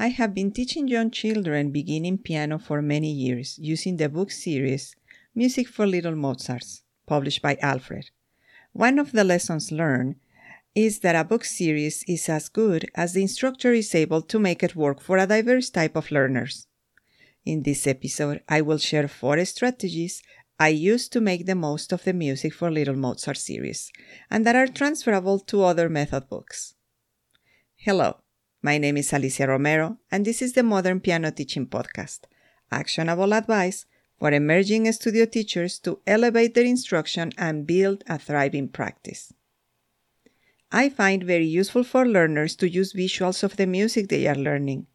I have been teaching young children beginning piano for many years using the book series Music for Little Mozarts, published by Alfred. One of the lessons learned is that a book series is as good as the instructor is able to make it work for a diverse type of learners. In this episode, I will share four strategies I use to make the most of the Music for Little Mozart series and that are transferable to other method books. Hello, my name is Alicia Romero, and this is the Modern Piano Teaching Podcast actionable advice for emerging studio teachers to elevate their instruction and build a thriving practice. I find very useful for learners to use visuals of the music they are learning.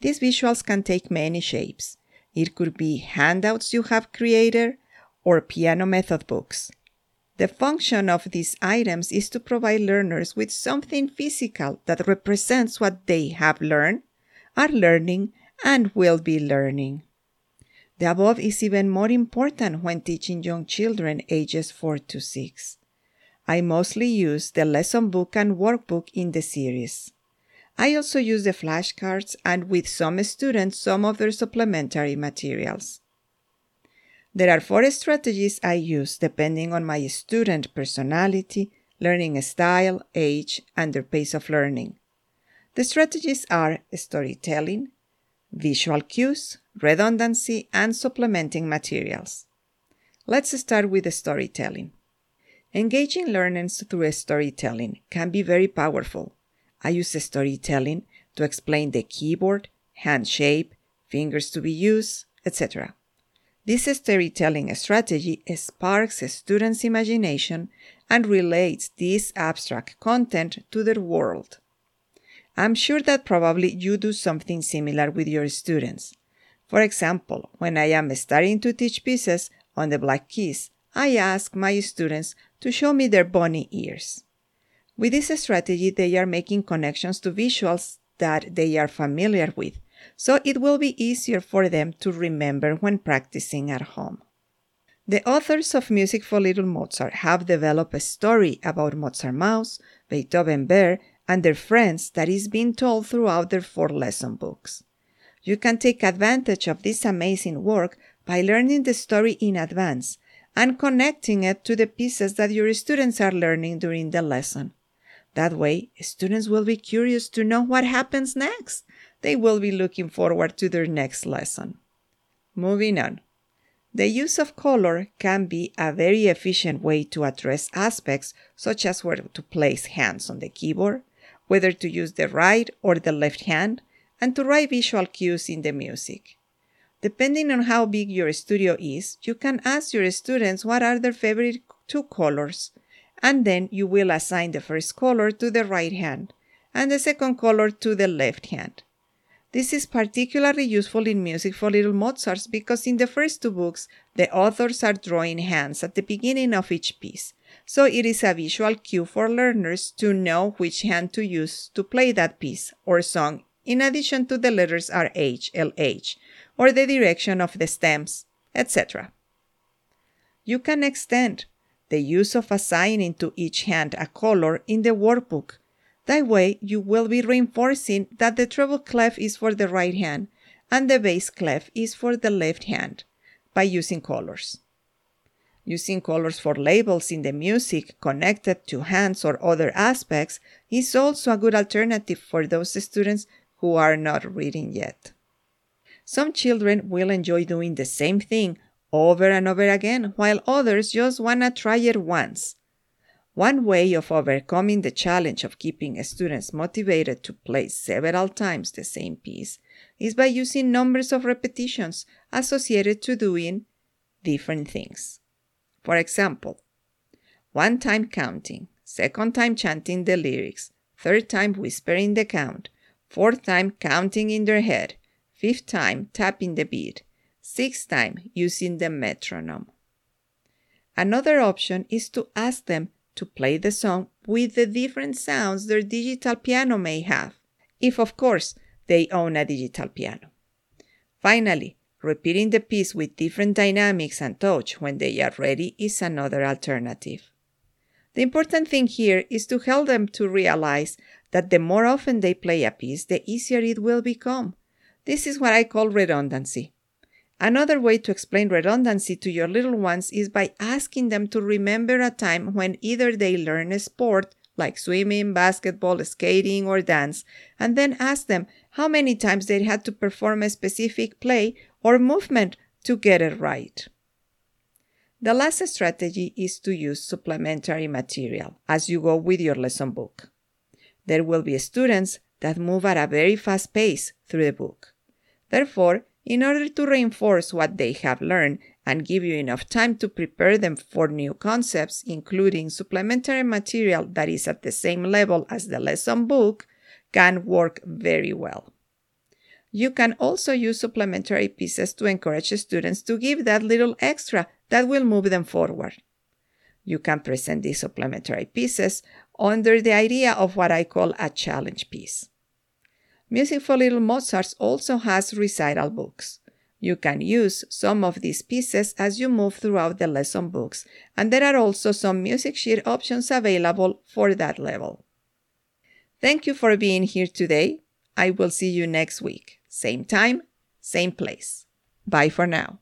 These visuals can take many shapes. It could be handouts you have created or piano method books. The function of these items is to provide learners with something physical that represents what they have learned, are learning, and will be learning. The above is even more important when teaching young children ages 4 to 6. I mostly use the lesson book and workbook in the series. I also use the flashcards and with some students some of their supplementary materials. There are four strategies I use depending on my student personality, learning style, age, and their pace of learning. The strategies are storytelling, visual cues, redundancy, and supplementing materials. Let's start with the storytelling. Engaging learners through storytelling can be very powerful. I use storytelling to explain the keyboard, hand shape, fingers to be used, etc. This storytelling strategy sparks a student's imagination and relates this abstract content to their world. I'm sure that probably you do something similar with your students. For example, when I am starting to teach pieces on the Black Keys, I ask my students to show me their bunny ears. With this strategy, they are making connections to visuals that they are familiar with, so it will be easier for them to remember when practicing at home. The authors of Music for Little Mozart have developed a story about Mozart Mouse, Beethoven Bear, and their friends that is being told throughout their four lesson books. You can take advantage of this amazing work by learning the story in advance and connecting it to the pieces that your students are learning during the lesson. That way, students will be curious to know what happens next they will be looking forward to their next lesson. Moving on. The use of color can be a very efficient way to address aspects such as where to place hands on the keyboard, whether to use the right or the left hand, and to write visual cues in the music. Depending on how big your studio is, you can ask your students what are their favorite two colors, and then you will assign the first color to the right hand and the second color to the left hand. This is particularly useful in music for little Mozarts because in the first two books, the authors are drawing hands at the beginning of each piece. So it is a visual cue for learners to know which hand to use to play that piece or song, in addition to the letters RH, LH, or the direction of the stems, etc. You can extend the use of assigning to each hand a color in the workbook that way, you will be reinforcing that the treble clef is for the right hand and the bass clef is for the left hand by using colors. Using colors for labels in the music connected to hands or other aspects is also a good alternative for those students who are not reading yet. Some children will enjoy doing the same thing over and over again, while others just want to try it once. One way of overcoming the challenge of keeping students motivated to play several times the same piece is by using numbers of repetitions associated to doing different things. For example, one time counting, second time chanting the lyrics, third time whispering the count, fourth time counting in their head, fifth time tapping the beat, sixth time using the metronome. Another option is to ask them to play the song with the different sounds their digital piano may have, if of course they own a digital piano. Finally, repeating the piece with different dynamics and touch when they are ready is another alternative. The important thing here is to help them to realize that the more often they play a piece, the easier it will become. This is what I call redundancy. Another way to explain redundancy to your little ones is by asking them to remember a time when either they learn a sport like swimming, basketball, skating, or dance, and then ask them how many times they had to perform a specific play or movement to get it right. The last strategy is to use supplementary material as you go with your lesson book. There will be students that move at a very fast pace through the book. Therefore, in order to reinforce what they have learned and give you enough time to prepare them for new concepts, including supplementary material that is at the same level as the lesson book, can work very well. You can also use supplementary pieces to encourage students to give that little extra that will move them forward. You can present these supplementary pieces under the idea of what I call a challenge piece. Music for Little Mozarts also has recital books. You can use some of these pieces as you move throughout the lesson books, and there are also some music sheet options available for that level. Thank you for being here today. I will see you next week. Same time, same place. Bye for now.